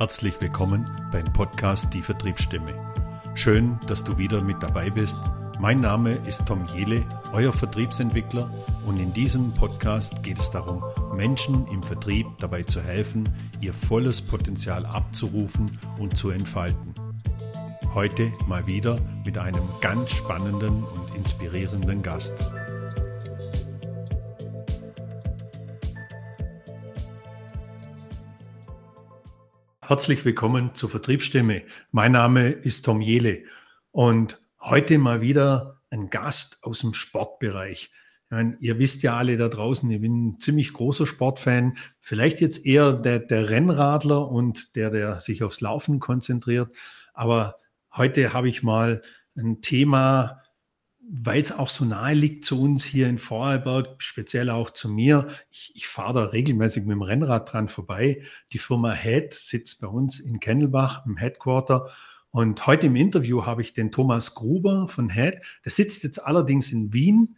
Herzlich willkommen beim Podcast Die Vertriebsstimme. Schön, dass du wieder mit dabei bist. Mein Name ist Tom Jele, euer Vertriebsentwickler und in diesem Podcast geht es darum, Menschen im Vertrieb dabei zu helfen, ihr volles Potenzial abzurufen und zu entfalten. Heute mal wieder mit einem ganz spannenden und inspirierenden Gast. Herzlich willkommen zur Vertriebsstimme. Mein Name ist Tom Jele und heute mal wieder ein Gast aus dem Sportbereich. Meine, ihr wisst ja alle da draußen, ich bin ein ziemlich großer Sportfan. Vielleicht jetzt eher der, der Rennradler und der, der sich aufs Laufen konzentriert. Aber heute habe ich mal ein Thema, weil es auch so nahe liegt zu uns hier in Vorarlberg, speziell auch zu mir. Ich, ich fahre da regelmäßig mit dem Rennrad dran vorbei. Die Firma Head sitzt bei uns in Kennelbach im Headquarter. Und heute im Interview habe ich den Thomas Gruber von Head. Der sitzt jetzt allerdings in Wien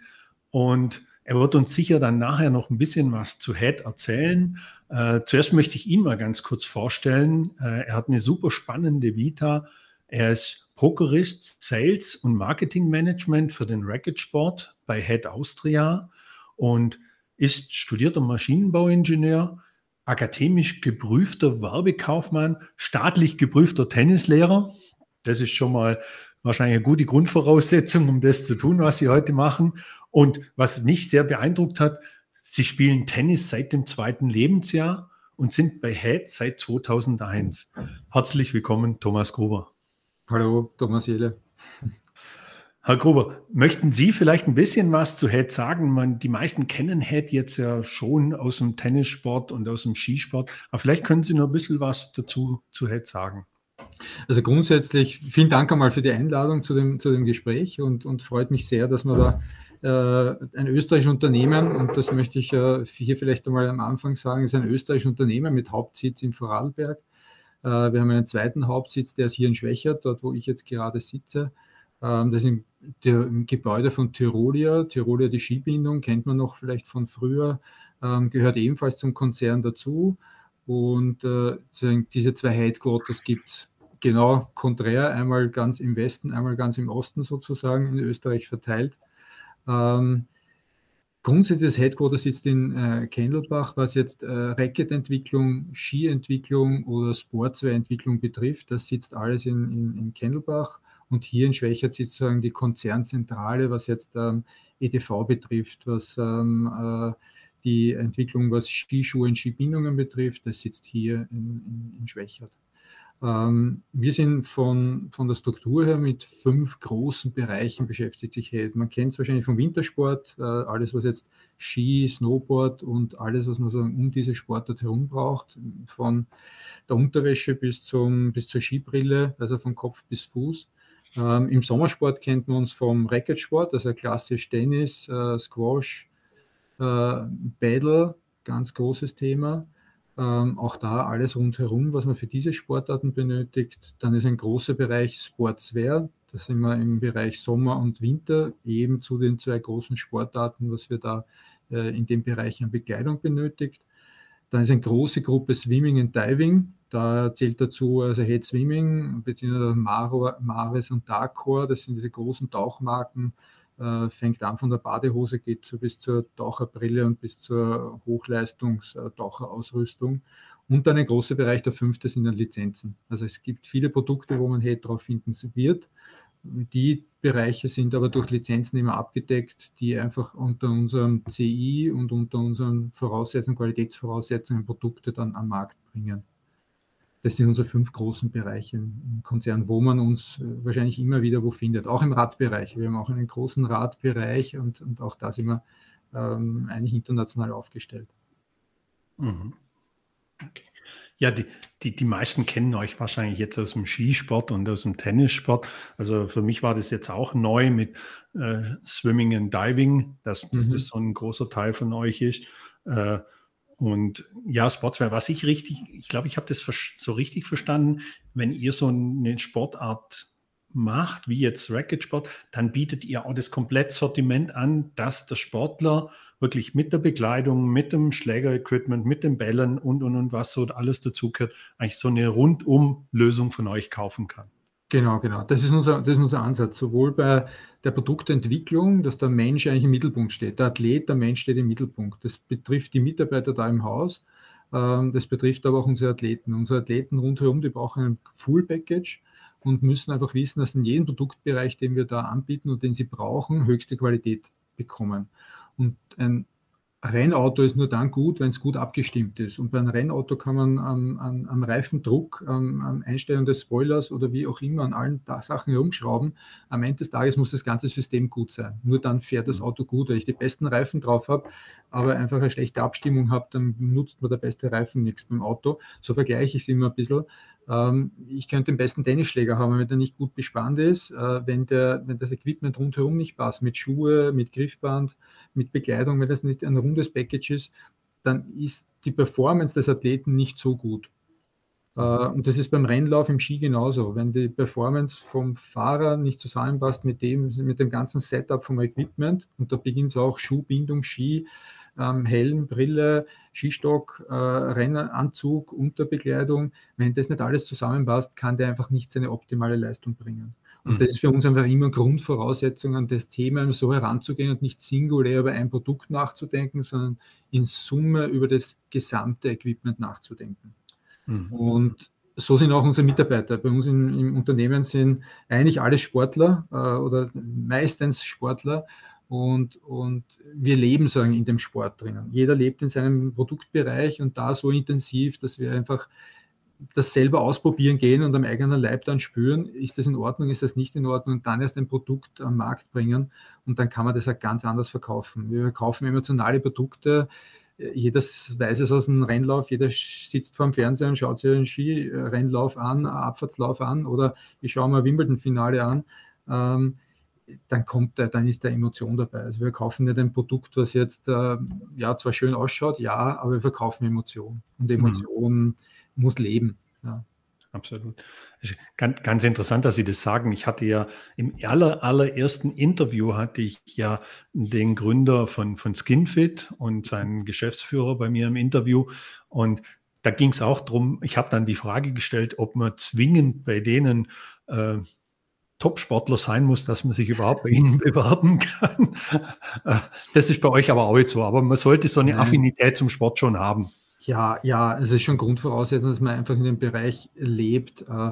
und er wird uns sicher dann nachher noch ein bisschen was zu Head erzählen. Äh, zuerst möchte ich ihn mal ganz kurz vorstellen. Äh, er hat eine super spannende Vita. Er ist Prokurist Sales und Marketing Management für den Racket Sport bei Head Austria und ist studierter Maschinenbauingenieur, akademisch geprüfter Werbekaufmann, staatlich geprüfter Tennislehrer. Das ist schon mal wahrscheinlich eine gute Grundvoraussetzung, um das zu tun, was Sie heute machen. Und was mich sehr beeindruckt hat, Sie spielen Tennis seit dem zweiten Lebensjahr und sind bei Head seit 2001. Herzlich willkommen, Thomas Gruber. Hallo, Thomas Jele. Herr Gruber, möchten Sie vielleicht ein bisschen was zu Head sagen? Man, die meisten kennen Head jetzt ja schon aus dem Tennissport und aus dem Skisport, aber vielleicht können Sie noch ein bisschen was dazu zu Head sagen. Also grundsätzlich vielen Dank einmal für die Einladung zu dem, zu dem Gespräch und, und freut mich sehr, dass wir da äh, ein österreichisches Unternehmen, und das möchte ich äh, hier vielleicht einmal am Anfang sagen, ist ein österreichisches Unternehmen mit Hauptsitz in Vorarlberg äh, wir haben einen zweiten Hauptsitz, der ist hier in Schwächert, dort wo ich jetzt gerade sitze. Ähm, das ist im Gebäude von Tyrolia. Tyrolia, die Skibindung, kennt man noch vielleicht von früher, ähm, gehört ebenfalls zum Konzern dazu. Und äh, diese zwei Headquarters gibt es genau konträr, einmal ganz im Westen, einmal ganz im Osten sozusagen in Österreich verteilt. Ähm, Grundsätzlich das Headquarter sitzt in äh, Kendelbach, was jetzt äh, Racket-Entwicklung, Ski-Entwicklung oder Sportswear-Entwicklung betrifft. Das sitzt alles in, in, in Kendelbach und hier in Schwächert sitzt sozusagen die Konzernzentrale, was jetzt ähm, EDV betrifft, was ähm, äh, die Entwicklung, was Skischuhe und Skibindungen betrifft. Das sitzt hier in, in, in Schwächert. Ähm, wir sind von, von der Struktur her mit fünf großen Bereichen beschäftigt sich. Man kennt es wahrscheinlich vom Wintersport, äh, alles was jetzt Ski, Snowboard und alles, was man so um diese Sportart herum braucht, von der Unterwäsche bis, zum, bis zur Skibrille, also von Kopf bis Fuß. Ähm, Im Sommersport kennt man uns vom Racketsport, also klassisch Tennis, äh, Squash, äh, Paddle, ganz großes Thema. Ähm, auch da alles rundherum, was man für diese Sportarten benötigt. Dann ist ein großer Bereich Sportswear. Da sind wir im Bereich Sommer und Winter eben zu den zwei großen Sportarten, was wir da äh, in dem Bereich an Bekleidung benötigt. Dann ist eine große Gruppe Swimming und Diving. Da zählt dazu also Head Swimming, beziehungsweise Mares und Darkcore. Das sind diese großen Tauchmarken, fängt an von der Badehose, geht so bis zur Taucherbrille und bis zur Hochleistungstaucherausrüstung. Und dann ein großer Bereich, der fünfte, sind dann Lizenzen. Also es gibt viele Produkte, wo man Head drauf finden wird. Die Bereiche sind aber durch Lizenzen immer abgedeckt, die einfach unter unserem CI und unter unseren Voraussetzungen, Qualitätsvoraussetzungen Produkte dann am Markt bringen. Das sind unsere fünf großen Bereiche im Konzern, wo man uns äh, wahrscheinlich immer wieder wo findet. Auch im Radbereich. Wir haben auch einen großen Radbereich und, und auch da sind wir ähm, eigentlich international aufgestellt. Mhm. Okay. Ja, die, die, die meisten kennen euch wahrscheinlich jetzt aus dem Skisport und aus dem Tennissport. Also für mich war das jetzt auch neu mit äh, Swimming and Diving, dass, dass mhm. das so ein großer Teil von euch ist. Äh, und ja, Sportswear, was ich richtig, ich glaube, ich habe das so richtig verstanden, wenn ihr so eine Sportart macht, wie jetzt Racket Sport, dann bietet ihr auch das Komplettsortiment an, dass der Sportler wirklich mit der Bekleidung, mit dem Schlägerequipment, mit den Bällen und, und, und was so alles dazugehört, eigentlich so eine Rundum-Lösung von euch kaufen kann. Genau, genau. Das ist, unser, das ist unser Ansatz. Sowohl bei der Produktentwicklung, dass der Mensch eigentlich im Mittelpunkt steht. Der Athlet, der Mensch steht im Mittelpunkt. Das betrifft die Mitarbeiter da im Haus. Ähm, das betrifft aber auch unsere Athleten. Unsere Athleten rundherum, die brauchen ein Full Package und müssen einfach wissen, dass in jedem Produktbereich, den wir da anbieten und den sie brauchen, höchste Qualität bekommen. Und ein Rennauto ist nur dann gut, wenn es gut abgestimmt ist. Und bei einem Rennauto kann man am, am, am Reifendruck, am, am Einstellen des Spoilers oder wie auch immer an allen Sachen herumschrauben. Am Ende des Tages muss das ganze System gut sein. Nur dann fährt das mhm. Auto gut. Wenn ich die besten Reifen drauf habe, aber einfach eine schlechte Abstimmung habe, dann nutzt mir der beste Reifen nichts beim Auto. So vergleiche ich es immer ein bisschen. Ähm, ich könnte den besten Tennisschläger haben, wenn der nicht gut bespannt ist, äh, wenn, der, wenn das Equipment rundherum nicht passt, mit Schuhe, mit Griffband, mit Bekleidung, wenn das nicht ein rundes Package ist, dann ist die Performance des Athleten nicht so gut. Äh, und das ist beim Rennlauf im Ski genauso. Wenn die Performance vom Fahrer nicht zusammenpasst mit dem, mit dem ganzen Setup vom Equipment, und da beginnt es auch Schuhbindung, Ski, ähm, Helm, Brille, Skistock, äh, Rennanzug, Unterbekleidung. Wenn das nicht alles zusammenpasst, kann der einfach nicht seine optimale Leistung bringen. Und mhm. das ist für uns einfach immer Grundvoraussetzung, an das Thema so heranzugehen und nicht singulär über ein Produkt nachzudenken, sondern in Summe über das gesamte Equipment nachzudenken. Mhm. Und so sind auch unsere Mitarbeiter. Bei uns im, im Unternehmen sind eigentlich alle Sportler äh, oder meistens Sportler und, und wir leben sagen in dem Sport drinnen. Jeder lebt in seinem Produktbereich und da so intensiv, dass wir einfach das selber ausprobieren gehen und am eigenen Leib dann spüren, ist das in Ordnung, ist das nicht in Ordnung und dann erst ein Produkt am Markt bringen und dann kann man das auch ganz anders verkaufen. Wir kaufen emotionale Produkte, jeder weiß es aus dem Rennlauf, jeder sitzt vor dem Fernseher und schaut sich einen Skirennlauf an, einen Abfahrtslauf an oder ich schaue mir Wimbledon-Finale an. Ähm, dann kommt der, dann ist da Emotion dabei. Also wir kaufen nicht ein Produkt, was jetzt äh, ja zwar schön ausschaut, ja, aber wir verkaufen Emotion. Und mhm. Emotion mhm. muss leben. Ja. Absolut. Ganz, ganz interessant, dass Sie das sagen. Ich hatte ja im aller, allerersten Interview hatte ich ja den Gründer von, von Skinfit und seinen Geschäftsführer bei mir im Interview. Und da ging es auch darum, ich habe dann die Frage gestellt, ob man zwingend bei denen äh, Top-Sportler sein muss, dass man sich überhaupt bei Ihnen bewerben kann. Das ist bei euch aber auch jetzt so. Aber man sollte so eine Affinität zum Sport schon haben. Ja, ja, es ist schon Grundvoraussetzung, dass man einfach in dem Bereich lebt, äh,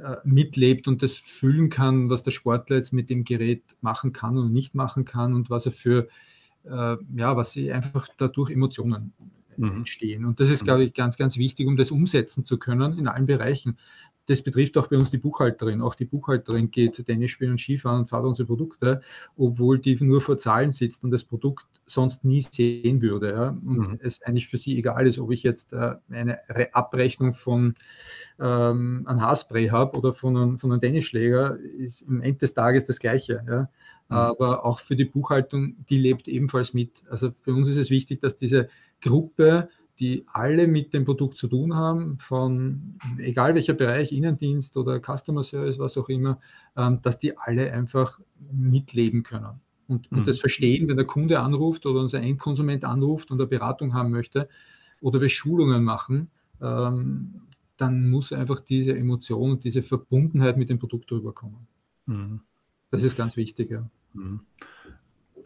äh, mitlebt und das fühlen kann, was der Sportler jetzt mit dem Gerät machen kann und nicht machen kann und was er für, äh, ja, was sie einfach dadurch Emotionen mhm. entstehen. Und das ist, mhm. glaube ich, ganz, ganz wichtig, um das umsetzen zu können in allen Bereichen das betrifft auch bei uns die Buchhalterin. Auch die Buchhalterin geht Tennis spielen und Skifahren und fahrt unsere Produkte, obwohl die nur vor Zahlen sitzt und das Produkt sonst nie sehen würde. Ja? Und mhm. es eigentlich für sie egal ist, ob ich jetzt äh, eine Re Abrechnung von ähm, einem Haarspray habe oder von einem, von einem Tennisschläger, ist im Ende des Tages das Gleiche. Ja? Mhm. Aber auch für die Buchhaltung, die lebt ebenfalls mit. Also für uns ist es wichtig, dass diese Gruppe die alle mit dem Produkt zu tun haben, von egal welcher Bereich, Innendienst oder Customer Service, was auch immer, ähm, dass die alle einfach mitleben können. Und, mhm. und das verstehen, wenn der Kunde anruft oder unser Endkonsument anruft und eine Beratung haben möchte oder wir Schulungen machen, ähm, dann muss einfach diese Emotion und diese Verbundenheit mit dem Produkt rüberkommen. Mhm. Das ist ganz wichtig. Ja. Mhm.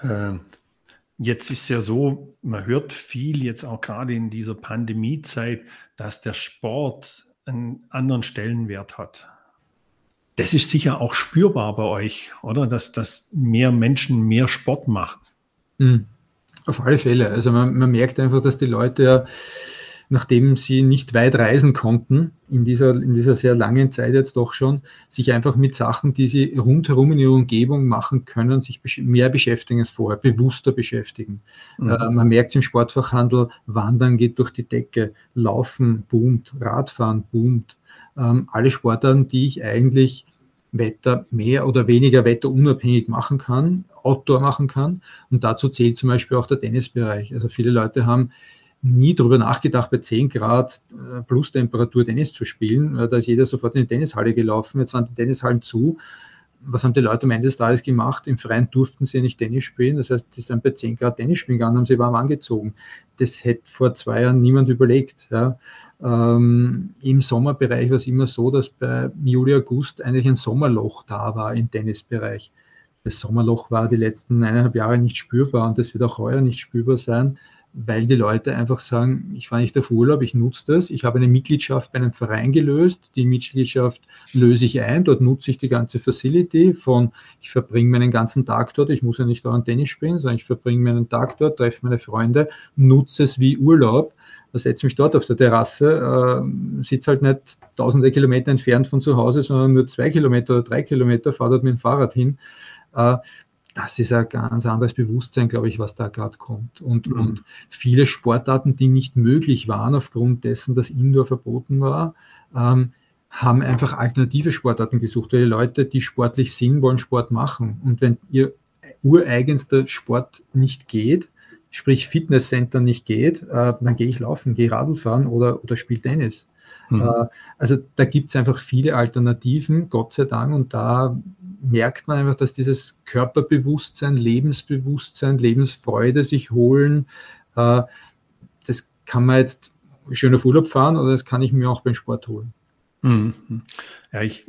Ähm, Jetzt ist ja so, man hört viel jetzt auch gerade in dieser Pandemiezeit, dass der Sport einen anderen Stellenwert hat. Das ist sicher auch spürbar bei euch, oder? Dass, dass mehr Menschen mehr Sport machen. Mhm. Auf alle Fälle. Also man, man merkt einfach, dass die Leute ja nachdem sie nicht weit reisen konnten, in dieser, in dieser sehr langen Zeit jetzt doch schon, sich einfach mit Sachen, die sie rundherum in ihrer Umgebung machen können, sich mehr beschäftigen als vorher, bewusster beschäftigen. Mhm. Äh, man merkt es im Sportfachhandel, Wandern geht durch die Decke, Laufen boomt, Radfahren boomt. Ähm, alle Sportarten, die ich eigentlich Wetter mehr oder weniger wetterunabhängig machen kann, Outdoor machen kann. Und dazu zählt zum Beispiel auch der Tennisbereich. Also viele Leute haben nie darüber nachgedacht, bei 10 Grad plus Temperatur Tennis zu spielen. Da ist jeder sofort in die Tennishalle gelaufen. Jetzt waren die Tennishallen zu. was haben die Leute am Ende des Tages gemacht? Im Freien durften sie nicht Tennis spielen. Das heißt, sie sind bei 10 Grad Tennis spielen gegangen, haben sie warm angezogen. Das hätte vor zwei Jahren niemand überlegt. Ja. Ähm, Im Sommerbereich war es immer so, dass bei Juli, August eigentlich ein Sommerloch da war im Tennisbereich. Das Sommerloch war die letzten eineinhalb Jahre nicht spürbar und das wird auch heuer nicht spürbar sein weil die Leute einfach sagen, ich fahre nicht auf Urlaub, ich nutze das, ich habe eine Mitgliedschaft bei einem Verein gelöst, die Mitgliedschaft löse ich ein, dort nutze ich die ganze Facility von, ich verbringe meinen ganzen Tag dort, ich muss ja nicht dauernd Tennis spielen, sondern ich verbringe meinen Tag dort, treffe meine Freunde, nutze es wie Urlaub, setze mich dort auf der Terrasse, äh, sitze halt nicht tausende Kilometer entfernt von zu Hause, sondern nur zwei Kilometer oder drei Kilometer, fahre dort mit dem Fahrrad hin. Äh, das ist ein ganz anderes Bewusstsein, glaube ich, was da gerade kommt. Und, mhm. und viele Sportarten, die nicht möglich waren aufgrund dessen, dass Indoor verboten war, ähm, haben einfach alternative Sportarten gesucht, weil die Leute, die sportlich sind, wollen Sport machen. Und wenn ihr ureigenster Sport nicht geht, sprich Fitnesscenter nicht geht, äh, dann gehe ich laufen, gehe Radl fahren oder, oder spiele Tennis. Mhm. Äh, also da gibt es einfach viele Alternativen, Gott sei Dank, und da merkt man einfach, dass dieses Körperbewusstsein, Lebensbewusstsein, Lebensfreude sich holen, äh, das kann man jetzt schön auf Urlaub fahren oder das kann ich mir auch beim Sport holen. Mhm. Ja, ich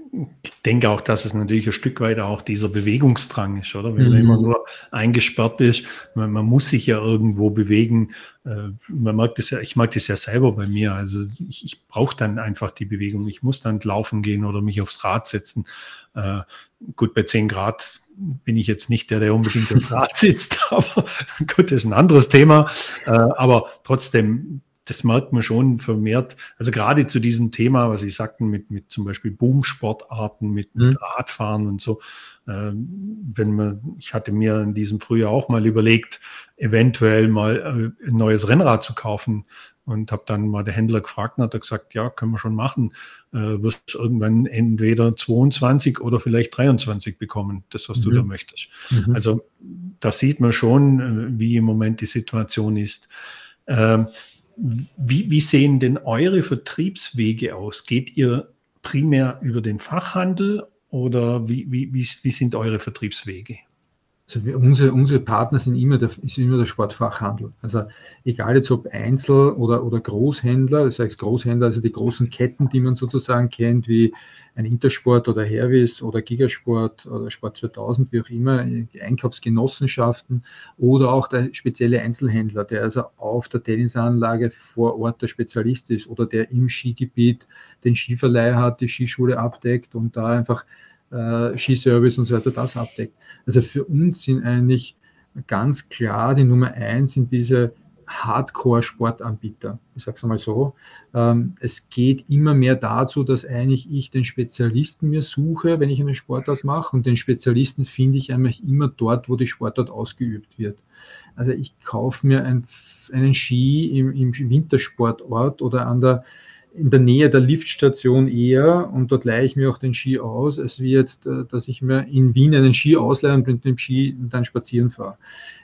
denke auch, dass es natürlich ein Stück weit auch dieser Bewegungsdrang ist, oder? Wenn mhm. man immer nur eingesperrt ist, man, man, muss sich ja irgendwo bewegen. Äh, man merkt das ja, ich mag das ja selber bei mir. Also ich, ich brauche dann einfach die Bewegung. Ich muss dann laufen gehen oder mich aufs Rad setzen. Äh, gut, bei 10 Grad bin ich jetzt nicht der, der unbedingt aufs Rad sitzt, aber gut, das ist ein anderes Thema. Äh, aber trotzdem, das merkt man schon vermehrt. Also gerade zu diesem Thema, was Sie sagten, mit, mit zum Beispiel Boomsportarten, mit, mit mhm. Radfahren und so. Äh, wenn man, ich hatte mir in diesem Frühjahr auch mal überlegt, eventuell mal äh, ein neues Rennrad zu kaufen und habe dann mal der Händler gefragt und hat er gesagt, ja, können wir schon machen. Äh, wirst irgendwann entweder 22 oder vielleicht 23 bekommen, das, was mhm. du da möchtest. Mhm. Also da sieht man schon, äh, wie im Moment die Situation ist. Ähm, wie, wie sehen denn eure Vertriebswege aus? Geht ihr primär über den Fachhandel oder wie, wie, wie, wie sind eure Vertriebswege? Also wir, unsere, unsere Partner sind immer der, ist immer der Sportfachhandel. Also egal jetzt ob Einzel- oder, oder Großhändler, das heißt Großhändler, also die großen Ketten, die man sozusagen kennt, wie ein Intersport oder Hervis oder Gigasport oder Sport 2000, wie auch immer, Einkaufsgenossenschaften oder auch der spezielle Einzelhändler, der also auf der Tennisanlage vor Ort der Spezialist ist oder der im Skigebiet den Skiverleih hat, die Skischule abdeckt und da einfach äh, Skiservice und so weiter das abdeckt. Also für uns sind eigentlich ganz klar die Nummer eins sind diese Hardcore-Sportanbieter. Ich sage es einmal so. Ähm, es geht immer mehr dazu, dass eigentlich ich den Spezialisten mir suche, wenn ich eine Sportart mache. Und den Spezialisten finde ich eigentlich immer dort, wo die Sportart ausgeübt wird. Also ich kaufe mir ein, einen Ski im, im Wintersportort oder an der in der Nähe der Liftstation eher und dort leihe ich mir auch den Ski aus, als wie jetzt, äh, dass ich mir in Wien einen Ski ausleihe und mit dem Ski dann spazieren fahre.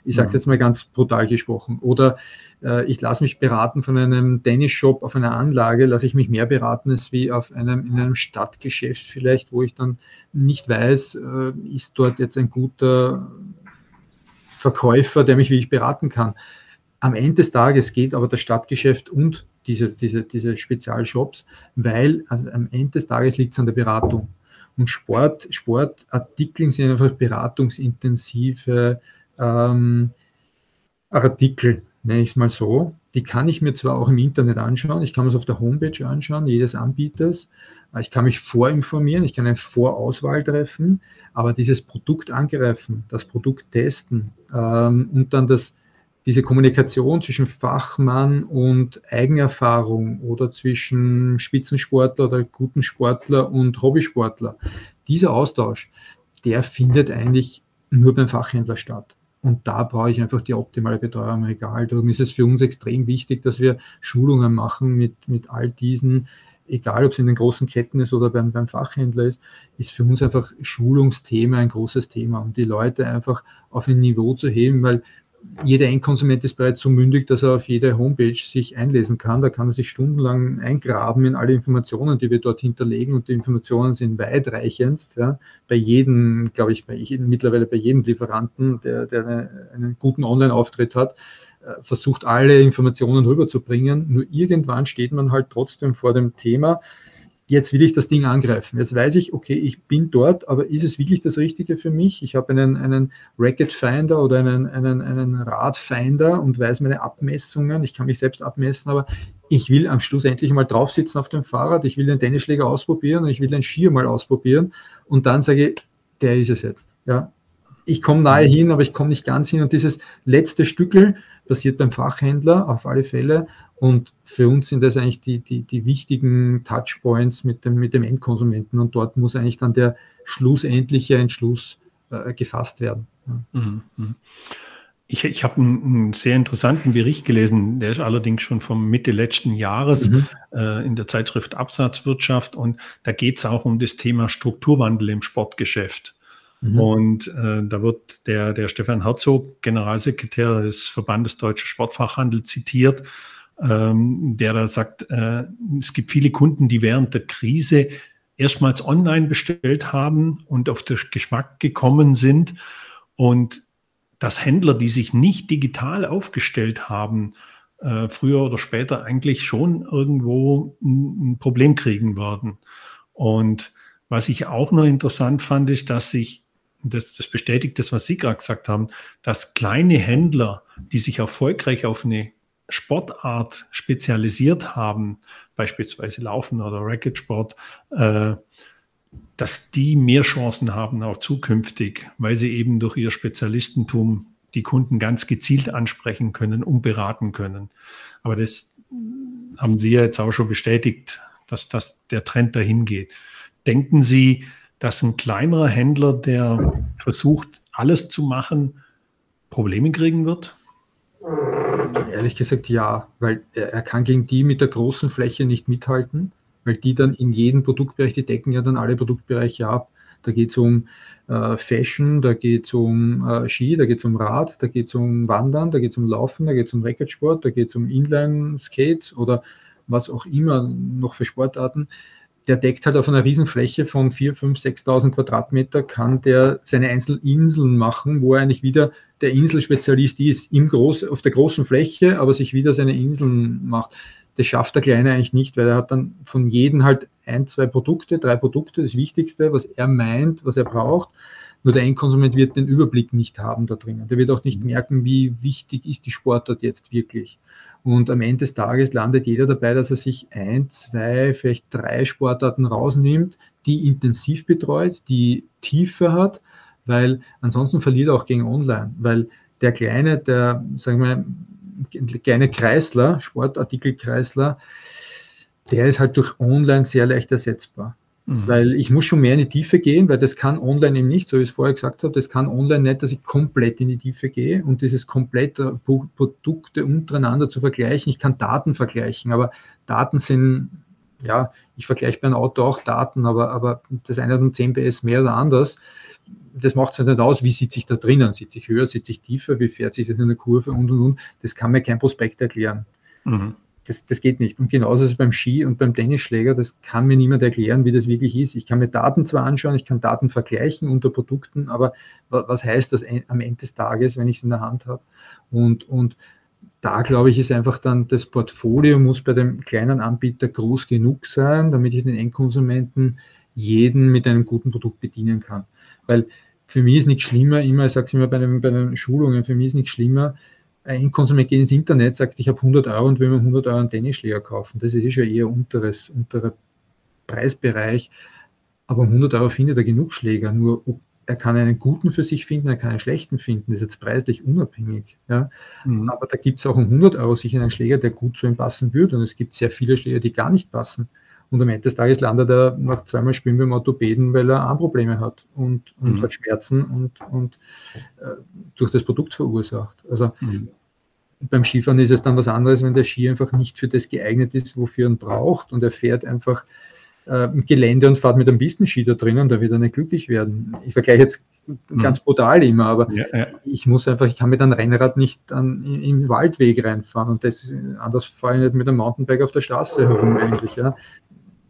Ich sage es ja. jetzt mal ganz brutal gesprochen. Oder äh, ich lasse mich beraten von einem Tennisshop auf einer Anlage, lasse ich mich mehr beraten als wie auf einem, in einem Stadtgeschäft vielleicht, wo ich dann nicht weiß, äh, ist dort jetzt ein guter Verkäufer, der mich wirklich beraten kann. Am Ende des Tages geht aber das Stadtgeschäft und diese, diese, diese Spezialshops, weil also am Ende des Tages liegt es an der Beratung. Und Sport, Sportartikeln sind einfach beratungsintensive ähm, Artikel, nenne ich es mal so. Die kann ich mir zwar auch im Internet anschauen, ich kann es auf der Homepage anschauen, jedes Anbieters. Ich kann mich vorinformieren, ich kann eine Vorauswahl treffen, aber dieses Produkt angreifen, das Produkt testen ähm, und dann das diese Kommunikation zwischen Fachmann und Eigenerfahrung oder zwischen Spitzensportler oder guten Sportler und Hobbysportler, dieser Austausch, der findet eigentlich nur beim Fachhändler statt. Und da brauche ich einfach die optimale Betreuung im Regal. Darum ist es für uns extrem wichtig, dass wir Schulungen machen mit, mit all diesen, egal ob es in den großen Ketten ist oder beim, beim Fachhändler ist, ist für uns einfach Schulungsthema ein großes Thema, um die Leute einfach auf ein Niveau zu heben, weil jeder Endkonsument ist bereits so mündig, dass er auf jede Homepage sich einlesen kann. Da kann er sich stundenlang eingraben in alle Informationen, die wir dort hinterlegen. Und die Informationen sind weitreichendst. Ja. Bei jedem, glaube ich, bei mittlerweile bei jedem Lieferanten, der, der eine, einen guten Online-Auftritt hat, äh, versucht alle Informationen rüberzubringen. Nur irgendwann steht man halt trotzdem vor dem Thema, jetzt will ich das Ding angreifen. Jetzt weiß ich, okay, ich bin dort, aber ist es wirklich das Richtige für mich? Ich habe einen, einen Racket Finder oder einen, einen, einen Radfinder und weiß meine Abmessungen. Ich kann mich selbst abmessen, aber ich will am Schluss endlich mal drauf sitzen auf dem Fahrrad. Ich will den Tennisschläger ausprobieren und ich will den Skier mal ausprobieren. Und dann sage ich, der ist es jetzt. Ja, ich komme nahe hin, aber ich komme nicht ganz hin. Und dieses letzte Stückel passiert beim Fachhändler auf alle Fälle. Und für uns sind das eigentlich die, die, die wichtigen Touchpoints mit dem, mit dem Endkonsumenten. Und dort muss eigentlich dann der schlussendliche Entschluss äh, gefasst werden. Mhm, mhm. Ich, ich habe einen, einen, sehr interessanten Bericht gelesen, der ist allerdings schon vom Mitte letzten Jahres mhm. äh, in der Zeitschrift Absatzwirtschaft. Und da geht es auch um das Thema Strukturwandel im Sportgeschäft. Mhm. Und äh, da wird der, der Stefan Herzog, Generalsekretär des Verbandes Deutscher Sportfachhandel, zitiert, ähm, der da sagt, äh, es gibt viele Kunden, die während der Krise erstmals online bestellt haben und auf den Geschmack gekommen sind. Und dass Händler, die sich nicht digital aufgestellt haben, äh, früher oder später eigentlich schon irgendwo ein, ein Problem kriegen würden. Und was ich auch noch interessant fand, ist, dass sich das, das bestätigt das, was Sie gerade gesagt haben, dass kleine Händler, die sich erfolgreich auf eine Sportart spezialisiert haben, beispielsweise Laufen oder Racketsport, äh, dass die mehr Chancen haben, auch zukünftig, weil sie eben durch ihr Spezialistentum die Kunden ganz gezielt ansprechen können und beraten können. Aber das haben Sie ja jetzt auch schon bestätigt, dass das der Trend dahin geht. Denken Sie, dass ein kleinerer Händler, der versucht, alles zu machen, Probleme kriegen wird? Ehrlich gesagt ja, weil er, kann gegen die mit der großen Fläche nicht mithalten, weil die dann in jedem Produktbereich, die decken ja dann alle Produktbereiche ab. Da geht es um äh, Fashion, da geht es um äh, Ski, da geht es um Rad, da geht es um Wandern, da geht es um Laufen, da geht es um Racketsport, da geht es um Inline-Skates oder was auch immer noch für Sportarten der deckt halt auf einer Riesenfläche von 4, 5, 6.000 Quadratmeter, kann der seine einzelnen Inseln machen, wo er eigentlich wieder der Inselspezialist ist, im Groß, auf der großen Fläche, aber sich wieder seine Inseln macht. Das schafft der Kleine eigentlich nicht, weil er hat dann von jedem halt ein, zwei Produkte, drei Produkte, das Wichtigste, was er meint, was er braucht. Nur der Endkonsument wird den Überblick nicht haben da drinnen. Der wird auch nicht merken, wie wichtig ist die Sportart jetzt wirklich. Und am Ende des Tages landet jeder dabei, dass er sich ein, zwei, vielleicht drei Sportarten rausnimmt, die intensiv betreut, die Tiefe hat, weil ansonsten verliert er auch gegen Online, weil der kleine, der, sagen wir, kleine Kreisler, Sportartikelkreisler, der ist halt durch Online sehr leicht ersetzbar. Mhm. Weil ich muss schon mehr in die Tiefe gehen, weil das kann online eben nicht, so wie ich es vorher gesagt habe, das kann online nicht, dass ich komplett in die Tiefe gehe und dieses komplette Produkte untereinander zu vergleichen. Ich kann Daten vergleichen, aber Daten sind, ja, ich vergleiche bei einem Auto auch Daten, aber, aber das eine hat um 10 PS mehr oder anders. Das macht es halt nicht aus, wie sitze ich da drinnen? Sitze ich höher, sitze ich tiefer, wie fährt sich das in der Kurve und und und. Das kann mir kein Prospekt erklären. Mhm das, das geht nicht. Und genauso ist es beim Ski und beim Tennisschläger, das kann mir niemand erklären, wie das wirklich ist. Ich kann mir Daten zwar anschauen, ich kann Daten vergleichen unter Produkten, aber was heißt das am Ende des Tages, wenn ich es in der Hand habe? Und, und da glaube ich, ist einfach dann das Portfolio muss bei dem kleinen Anbieter groß genug sein, damit ich den Endkonsumenten jeden mit einem guten Produkt bedienen kann. Weil für mich ist nichts schlimmer, immer, ich sage es immer bei den, bei den Schulungen, für mich ist nichts schlimmer, ein Konsument geht ins Internet, sagt, ich habe 100 Euro und will mir 100 Euro einen Tennisschläger kaufen. Das ist eh schon eher unteres, unterer Preisbereich. Aber um 100 Euro findet er genug Schläger. Nur er kann einen guten für sich finden, er kann einen schlechten finden. Das ist jetzt preislich unabhängig. Ja? Mhm. Aber da gibt es auch um 100 Euro sicher einen Schläger, der gut zu ihm passen würde. Und es gibt sehr viele Schläger, die gar nicht passen. Und am Ende des Tages landet er nach zweimal Spielen beim Orthopäden, weil er Armprobleme hat und, und mhm. hat Schmerzen und, und äh, durch das Produkt verursacht. Also mhm. Beim Skifahren ist es dann was anderes, wenn der Ski einfach nicht für das geeignet ist, wofür er ihn braucht und er fährt einfach äh, Gelände und fahrt mit einem Pistenski da drinnen, da wird er nicht glücklich werden. Ich vergleiche jetzt mhm. ganz brutal immer, aber ja, ja. ich muss einfach, ich kann mit einem Rennrad nicht an, im Waldweg reinfahren und das ist, anders fahre ich nicht mit einem Mountainbike auf der Straße herum eigentlich. Ja.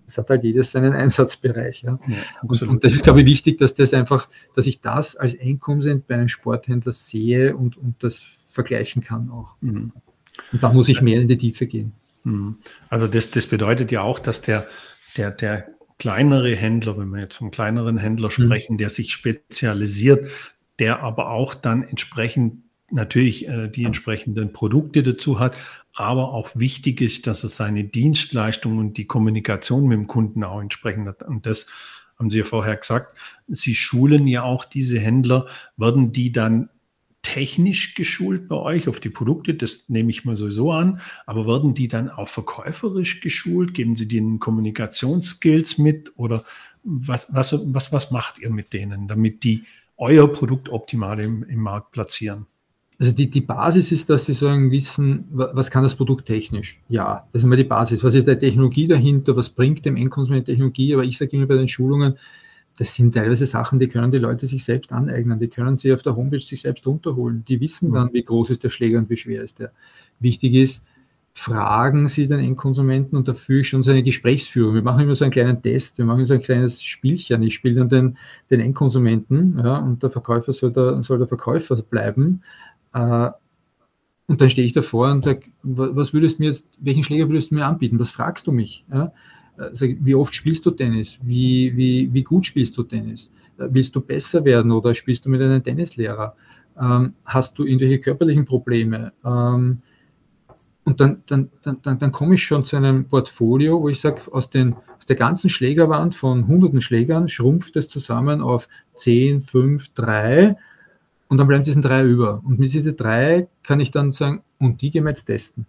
Es hat halt jedes seinen Einsatzbereich. Ja. ja und, und, das ist, glaube ich, wichtig, dass das einfach, dass ich das als Einkommen bei einem Sporthändler sehe und, und das vergleichen kann auch. Mhm. Und da muss ich mehr in die Tiefe gehen. Mhm. Also das, das bedeutet ja auch, dass der, der, der kleinere Händler, wenn wir jetzt vom kleineren Händler mhm. sprechen, mhm. der sich spezialisiert, der aber auch dann entsprechend natürlich äh, die entsprechenden Produkte dazu hat, aber auch wichtig ist, dass er seine Dienstleistung und die Kommunikation mit dem Kunden auch entsprechend hat. Und das haben Sie ja vorher gesagt. Sie schulen ja auch diese Händler. Werden die dann technisch geschult bei euch auf die Produkte? Das nehme ich mal sowieso an. Aber werden die dann auch verkäuferisch geschult? Geben Sie denen Kommunikationsskills mit? Oder was, was, was, was macht ihr mit denen, damit die euer Produkt optimal im, im Markt platzieren? Also die, die Basis ist, dass sie sagen, wissen, was kann das Produkt technisch? Ja, das ist immer die Basis. Was ist die Technologie dahinter? Was bringt dem Endkonsumenten Technologie? Aber ich sage immer bei den Schulungen, das sind teilweise Sachen, die können die Leute sich selbst aneignen. Die können sie auf der Homepage sich selbst runterholen. Die wissen dann, wie groß ist der Schläger und wie schwer ist der. Wichtig ist, fragen Sie den Endkonsumenten und dafür schon so eine Gesprächsführung. Wir machen immer so einen kleinen Test, wir machen so ein kleines Spielchen. Ich spiele dann den, den Endkonsumenten ja, und der Verkäufer soll der, soll der Verkäufer bleiben. Äh, und dann stehe ich davor und sage, was würdest mir jetzt, welchen Schläger würdest du mir anbieten? Was fragst du mich? Also, wie oft spielst du Tennis? Wie, wie, wie gut spielst du Tennis? Äh, willst du besser werden oder spielst du mit einem Tennislehrer? Ähm, hast du irgendwelche körperlichen Probleme? Ähm, und dann, dann, dann, dann, dann komme ich schon zu einem Portfolio, wo ich sage, aus, aus der ganzen Schlägerwand von hunderten Schlägern schrumpft es zusammen auf 10, 5, 3 und dann bleiben diesen drei über. Und mit diesen drei kann ich dann sagen, und die gehen wir jetzt testen.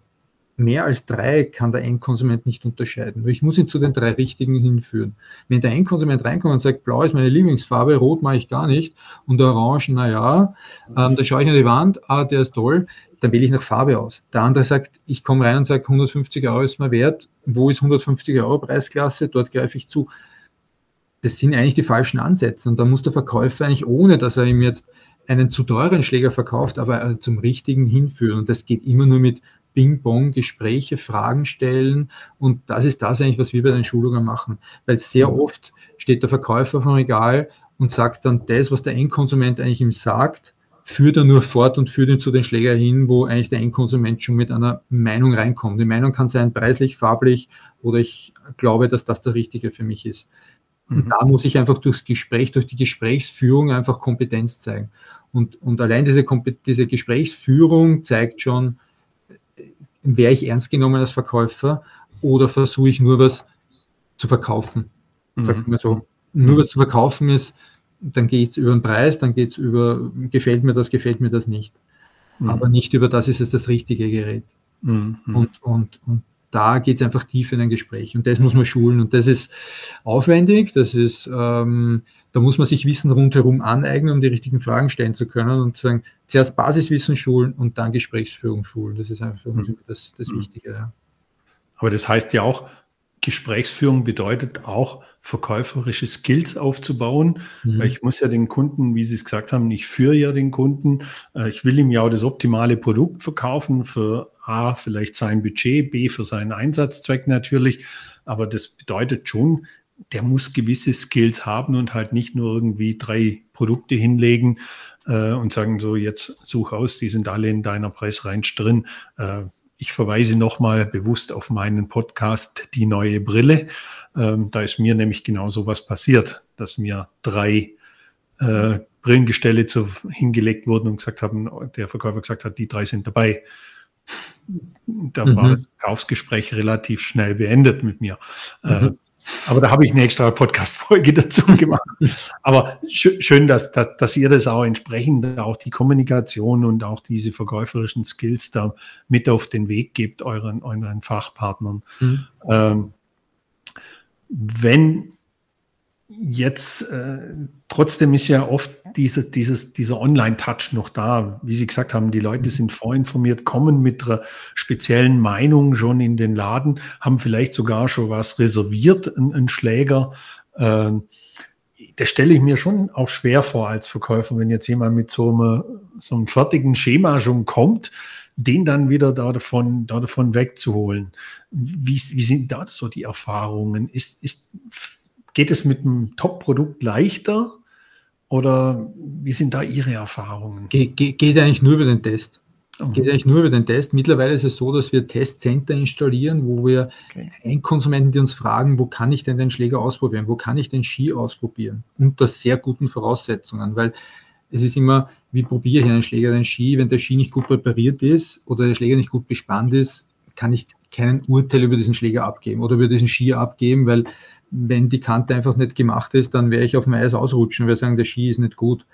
Mehr als drei kann der Endkonsument nicht unterscheiden. Ich muss ihn zu den drei richtigen hinführen. Wenn der Endkonsument reinkommt und sagt, blau ist meine Lieblingsfarbe, rot mache ich gar nicht und orange, naja, ähm, da schaue ich an die Wand, ah, der ist toll, dann wähle ich nach Farbe aus. Der andere sagt, ich komme rein und sage, 150 Euro ist mir wert, wo ist 150 Euro Preisklasse, dort greife ich zu. Das sind eigentlich die falschen Ansätze und da muss der Verkäufer eigentlich, ohne dass er ihm jetzt einen zu teuren Schläger verkauft, aber äh, zum richtigen hinführen. Und das geht immer nur mit Ping-Pong, Gespräche, Fragen stellen. Und das ist das eigentlich, was wir bei den Schulungen machen. Weil sehr mhm. oft steht der Verkäufer vom Regal und sagt dann das, was der Endkonsument eigentlich ihm sagt, führt er nur fort und führt ihn zu den Schläger hin, wo eigentlich der Endkonsument schon mit einer Meinung reinkommt. Die Meinung kann sein preislich, farblich oder ich glaube, dass das der Richtige für mich ist. Und mhm. da muss ich einfach durchs Gespräch, durch die Gesprächsführung einfach Kompetenz zeigen. Und, und allein diese, diese Gesprächsführung zeigt schon, wäre ich ernst genommen als Verkäufer oder versuche ich nur was zu verkaufen. Mhm. Sag ich mal so. Nur mhm. was zu verkaufen ist, dann geht es über den Preis, dann geht es über, gefällt mir das, gefällt mir das nicht. Mhm. Aber nicht über das ist es das richtige Gerät. Mhm. Und, und, und da geht es einfach tief in ein Gespräch und das muss man schulen und das ist aufwendig, das ist, ähm, da muss man sich Wissen rundherum aneignen, um die richtigen Fragen stellen zu können und sagen, zuerst Basiswissen schulen und dann Gesprächsführung schulen. Das ist einfach für uns mhm. das, das mhm. Wichtige. Ja. Aber das heißt ja auch, Gesprächsführung bedeutet auch, verkäuferische Skills aufzubauen. Mhm. Weil ich muss ja den Kunden, wie Sie es gesagt haben, ich führe ja den Kunden. Äh, ich will ihm ja auch das optimale Produkt verkaufen für A, vielleicht sein Budget, B, für seinen Einsatzzweck natürlich. Aber das bedeutet schon, der muss gewisse Skills haben und halt nicht nur irgendwie drei Produkte hinlegen äh, und sagen so, jetzt such aus, die sind alle in deiner Preisrange drin. Äh, ich verweise nochmal bewusst auf meinen Podcast Die neue Brille. Ähm, da ist mir nämlich genau so was passiert, dass mir drei äh, Brillengestelle zu, hingelegt wurden und gesagt haben, der Verkäufer gesagt hat, die drei sind dabei. Da mhm. war das Kaufsgespräch relativ schnell beendet mit mir. Äh, mhm. Aber da habe ich eine extra Podcast-Folge dazu gemacht. Aber schön, dass, dass, dass ihr das auch entsprechend, auch die Kommunikation und auch diese verkäuferischen Skills da mit auf den Weg gebt, euren, euren Fachpartnern. Mhm. Ähm, wenn jetzt, äh, trotzdem ist ja oft dieser, dieses, dieser Online-Touch noch da. Wie Sie gesagt haben, die Leute sind vorinformiert, kommen mit einer speziellen Meinung schon in den Laden, haben vielleicht sogar schon was reserviert, einen Schläger. Ähm, das stelle ich mir schon auch schwer vor als Verkäufer, wenn jetzt jemand mit so einem, so einem fertigen Schema schon kommt, den dann wieder da davon, da davon wegzuholen. Wie, wie sind da so die Erfahrungen? Ist, ist, geht es mit einem Top-Produkt leichter? Oder wie sind da Ihre Erfahrungen? Ge ge geht eigentlich nur über den Test. Mhm. Geht eigentlich nur über den Test. Mittlerweile ist es so, dass wir Testcenter installieren, wo wir okay. Endkonsumenten, die uns fragen, wo kann ich denn den Schläger ausprobieren? Wo kann ich den Ski ausprobieren? Unter sehr guten Voraussetzungen, weil es ist immer, wie probiere ich einen Schläger, den Ski? Wenn der Ski nicht gut präpariert ist oder der Schläger nicht gut bespannt ist, kann ich keinen Urteil über diesen Schläger abgeben oder über diesen Ski abgeben, weil wenn die Kante einfach nicht gemacht ist, dann werde ich auf dem Eis ausrutschen und werde sagen, der Ski ist nicht gut,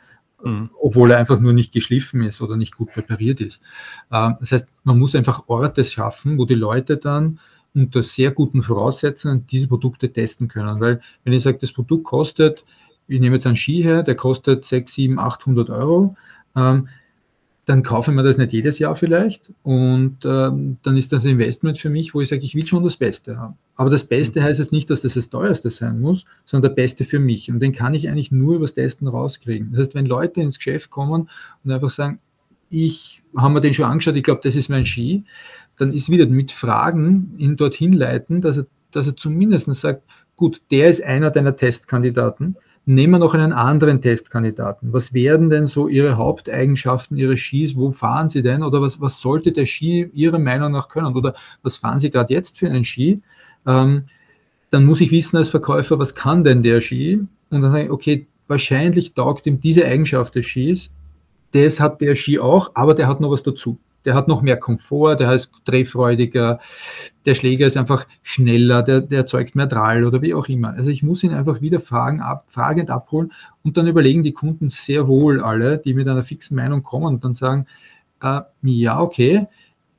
mhm. obwohl er einfach nur nicht geschliffen ist oder nicht gut präpariert ist. Ähm, das heißt, man muss einfach Orte schaffen, wo die Leute dann unter sehr guten Voraussetzungen diese Produkte testen können. Weil wenn ich sage, das Produkt kostet, ich nehme jetzt einen Ski her, der kostet 6, 7, 800 Euro, ähm, dann kaufe ich mir das nicht jedes Jahr vielleicht und ähm, dann ist das ein Investment für mich, wo ich sage, ich will schon das Beste haben. Aber das Beste mhm. heißt jetzt nicht, dass das das teuerste sein muss, sondern der Beste für mich. Und den kann ich eigentlich nur übers Testen rauskriegen. Das heißt, wenn Leute ins Geschäft kommen und einfach sagen, ich habe mir den schon angeschaut, ich glaube, das ist mein Ski, dann ist wieder mit Fragen ihn dorthin leiten, dass er, dass er zumindest sagt, gut, der ist einer deiner Testkandidaten Nehmen wir noch einen anderen Testkandidaten. Was wären denn so Ihre Haupteigenschaften Ihres Skis? Wo fahren Sie denn? Oder was, was sollte der Ski Ihrer Meinung nach können? Oder was fahren Sie gerade jetzt für einen Ski? Ähm, dann muss ich wissen als Verkäufer, was kann denn der Ski? Und dann sage ich, okay, wahrscheinlich taugt ihm diese Eigenschaft des Skis. Das hat der Ski auch, aber der hat noch was dazu der hat noch mehr Komfort, der ist drehfreudiger, der Schläger ist einfach schneller, der, der erzeugt mehr Drall oder wie auch immer. Also ich muss ihn einfach wieder fragen, ab, fragend abholen und dann überlegen die Kunden sehr wohl alle, die mit einer fixen Meinung kommen und dann sagen, äh, ja, okay,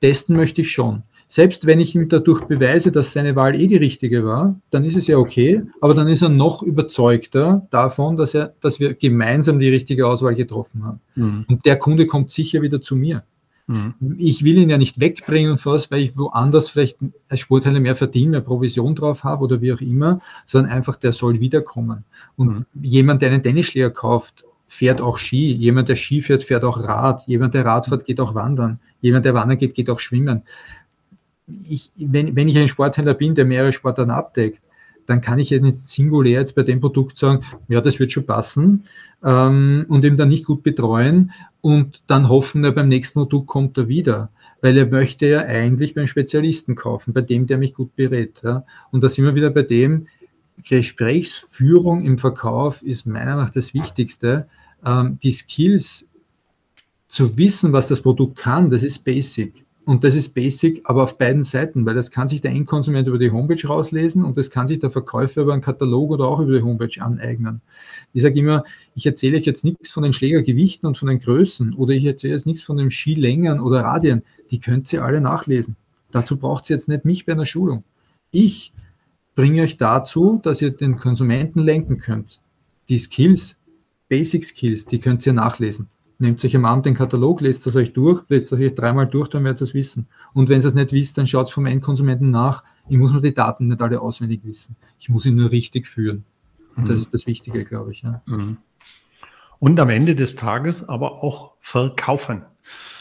testen möchte ich schon. Selbst wenn ich ihm dadurch beweise, dass seine Wahl eh die richtige war, dann ist es ja okay, aber dann ist er noch überzeugter davon, dass, er, dass wir gemeinsam die richtige Auswahl getroffen haben. Mhm. Und der Kunde kommt sicher wieder zu mir. Mhm. Ich will ihn ja nicht wegbringen von was, weil ich woanders vielleicht als Sporthändler mehr verdiene, mehr Provision drauf habe oder wie auch immer, sondern einfach, der soll wiederkommen. Und mhm. jemand, der einen Tennisschläger kauft, fährt auch Ski. Jemand, der Ski fährt, fährt auch Rad. Jemand, der Rad fährt, geht auch wandern. Jemand, der wandern geht, geht auch schwimmen. Ich, wenn, wenn ich ein Sporthändler bin, der mehrere Sportarten abdeckt, dann kann ich jetzt singulär jetzt bei dem Produkt sagen, ja, das wird schon passen ähm, und eben dann nicht gut betreuen und dann hoffen, er beim nächsten Produkt kommt er wieder. Weil er möchte ja eigentlich beim Spezialisten kaufen, bei dem, der mich gut berät. Ja. Und da sind wir wieder bei dem, Gesprächsführung im Verkauf ist meiner Meinung nach das Wichtigste. Ähm, die Skills zu wissen, was das Produkt kann, das ist basic. Und das ist basic, aber auf beiden Seiten, weil das kann sich der Endkonsument über die Homepage rauslesen und das kann sich der Verkäufer über einen Katalog oder auch über die Homepage aneignen. Ich sage immer, ich erzähle euch jetzt nichts von den Schlägergewichten und von den Größen oder ich erzähle jetzt nichts von den Skilängern oder Radien. Die könnt ihr alle nachlesen. Dazu braucht ihr jetzt nicht mich bei einer Schulung. Ich bringe euch dazu, dass ihr den Konsumenten lenken könnt. Die Skills, Basic Skills, die könnt ihr nachlesen. Nehmt euch am Abend den Katalog, lest es euch durch, lest es euch dreimal durch, dann werdet ihr es wissen. Und wenn ihr es nicht wisst, dann schaut es vom Endkonsumenten nach. Ich muss mir die Daten nicht alle auswendig wissen. Ich muss ihn nur richtig führen. Und das mhm. ist das Wichtige, glaube ich. Ja. Mhm. Und am Ende des Tages aber auch verkaufen.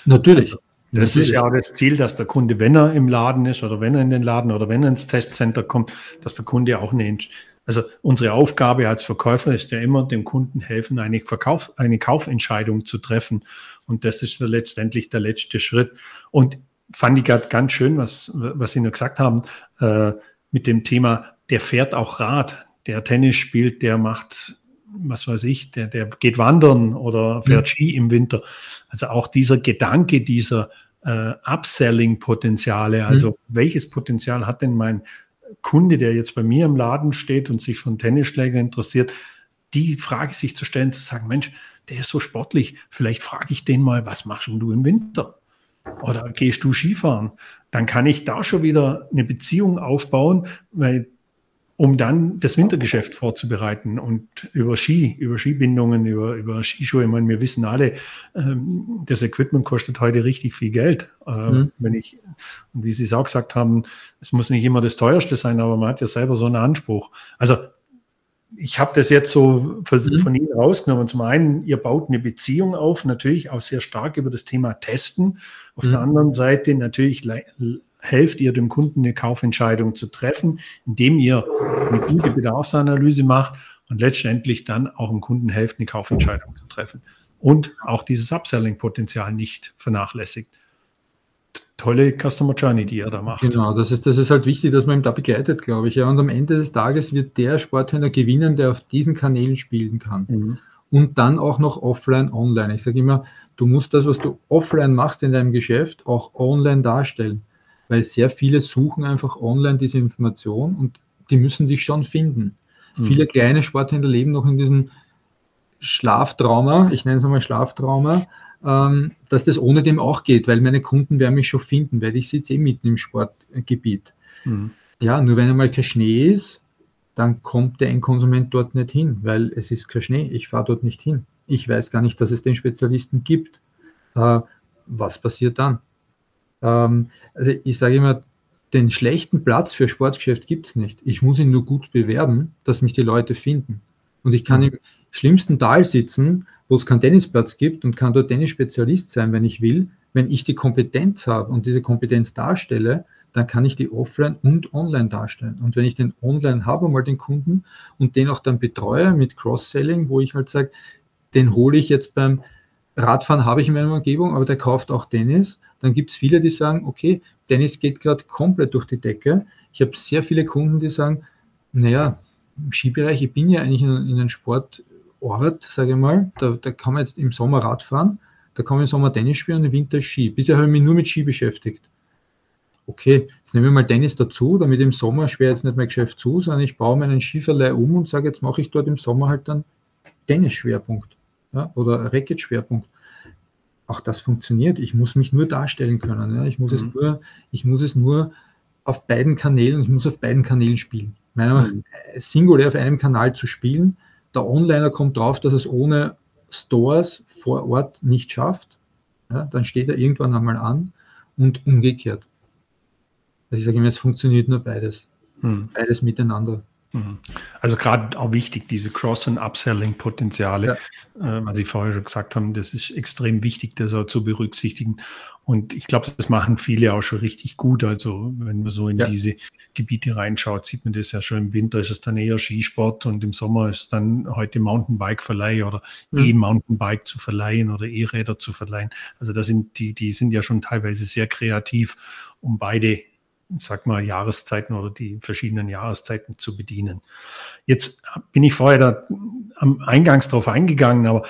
Natürlich. Also, das Natürlich. ist ja auch das Ziel, dass der Kunde, wenn er im Laden ist oder wenn er in den Laden oder wenn er ins Testcenter kommt, dass der Kunde auch eine also unsere Aufgabe als Verkäufer ist ja immer, dem Kunden helfen, eine, Verkauf, eine Kaufentscheidung zu treffen. Und das ist letztendlich der letzte Schritt. Und fand ich gerade ganz schön, was, was Sie nur gesagt haben, äh, mit dem Thema, der fährt auch Rad, der Tennis spielt, der macht, was weiß ich, der, der geht wandern oder fährt mhm. Ski im Winter. Also auch dieser Gedanke dieser äh, Upselling-Potenziale, also mhm. welches Potenzial hat denn mein Kunde, der jetzt bei mir im Laden steht und sich von Tennisschläger interessiert, die Frage sich zu stellen, zu sagen, Mensch, der ist so sportlich, vielleicht frage ich den mal, was machst du im Winter? Oder gehst du Skifahren? Dann kann ich da schon wieder eine Beziehung aufbauen, weil um dann das Wintergeschäft vorzubereiten und über Ski, über Skibindungen, über, über Skischuhe. Ich meine, wir wissen alle, ähm, das Equipment kostet heute richtig viel Geld. Äh, mhm. Wenn ich, und wie Sie es auch gesagt haben, es muss nicht immer das teuerste sein, aber man hat ja selber so einen Anspruch. Also ich habe das jetzt so mhm. von Ihnen rausgenommen. Zum einen, ihr baut eine Beziehung auf, natürlich auch sehr stark über das Thema Testen. Auf mhm. der anderen Seite natürlich helft ihr dem Kunden eine Kaufentscheidung zu treffen, indem ihr eine gute Bedarfsanalyse macht und letztendlich dann auch dem Kunden helft, eine Kaufentscheidung zu treffen. Und auch dieses Upselling-Potenzial nicht vernachlässigt. Tolle Customer Journey, die ihr da macht. Genau, das ist, das ist halt wichtig, dass man ihn da begleitet, glaube ich. Ja. Und am Ende des Tages wird der Sporthändler gewinnen, der auf diesen Kanälen spielen kann. Mhm. Und dann auch noch offline, online. Ich sage immer, du musst das, was du offline machst in deinem Geschäft, auch online darstellen weil sehr viele suchen einfach online diese Information und die müssen dich schon finden. Mhm. Viele kleine Sporthändler leben noch in diesem Schlaftrauma, ich nenne es einmal Schlaftrauma, ähm, dass das ohne dem auch geht, weil meine Kunden werden mich schon finden, weil ich sitze eh mitten im Sportgebiet. Mhm. Ja, nur wenn einmal kein Schnee ist, dann kommt der Endkonsument dort nicht hin, weil es ist kein Schnee, ich fahre dort nicht hin. Ich weiß gar nicht, dass es den Spezialisten gibt. Äh, was passiert dann? Ähm, also ich sage immer, den schlechten Platz für Sportgeschäft gibt es nicht. Ich muss ihn nur gut bewerben, dass mich die Leute finden. Und ich kann mhm. im schlimmsten Tal sitzen, wo es keinen Tennisplatz gibt und kann dort Tennisspezialist sein, wenn ich will. Wenn ich die Kompetenz habe und diese Kompetenz darstelle, dann kann ich die offline und online darstellen. Und wenn ich den online habe, mal den Kunden und den auch dann betreue mit Cross-Selling, wo ich halt sage, den hole ich jetzt beim Radfahren habe ich in meiner Umgebung, aber der kauft auch Tennis. Dann gibt es viele, die sagen, okay, Tennis geht gerade komplett durch die Decke. Ich habe sehr viele Kunden, die sagen, naja, im Skibereich, ich bin ja eigentlich in, in einem Sportort, sage ich mal, da, da kann man jetzt im Sommer Radfahren, da kann man im Sommer Tennis spielen und im Winter Ski. Bisher habe ich mich nur mit Ski beschäftigt. Okay, jetzt nehmen wir mal Tennis dazu, damit im Sommer schwer jetzt nicht mein Geschäft zu, sondern ich baue meinen Skiverleih um und sage, jetzt mache ich dort im Sommer halt dann Tennisschwerpunkt ja, oder Racket-Schwerpunkt. Auch das funktioniert. Ich muss mich nur darstellen können. Ja. Ich, muss mhm. es nur, ich muss es nur auf beiden Kanälen, ich muss auf beiden Kanälen spielen. Meiner Meinung mhm. singulär auf einem Kanal zu spielen. Der Onliner kommt drauf, dass es ohne Stores vor Ort nicht schafft. Ja, dann steht er irgendwann einmal an und umgekehrt. Also ich sage immer, es funktioniert nur beides. Mhm. Beides miteinander. Mhm. Also gerade auch wichtig, diese Cross- und Upselling-Potenziale, ja. äh, was Sie vorher schon gesagt haben, das ist extrem wichtig, das auch zu berücksichtigen. Und ich glaube, das machen viele auch schon richtig gut. Also wenn man so in ja. diese Gebiete reinschaut, sieht man das ja schon. Im Winter ist es dann eher Skisport und im Sommer ist es dann heute Mountainbike-Verleih oder mhm. E-Mountainbike zu verleihen oder E-Räder zu verleihen. Also da sind die, die sind ja schon teilweise sehr kreativ, um beide sag mal, Jahreszeiten oder die verschiedenen Jahreszeiten zu bedienen. Jetzt bin ich vorher da am Eingangs drauf eingegangen, aber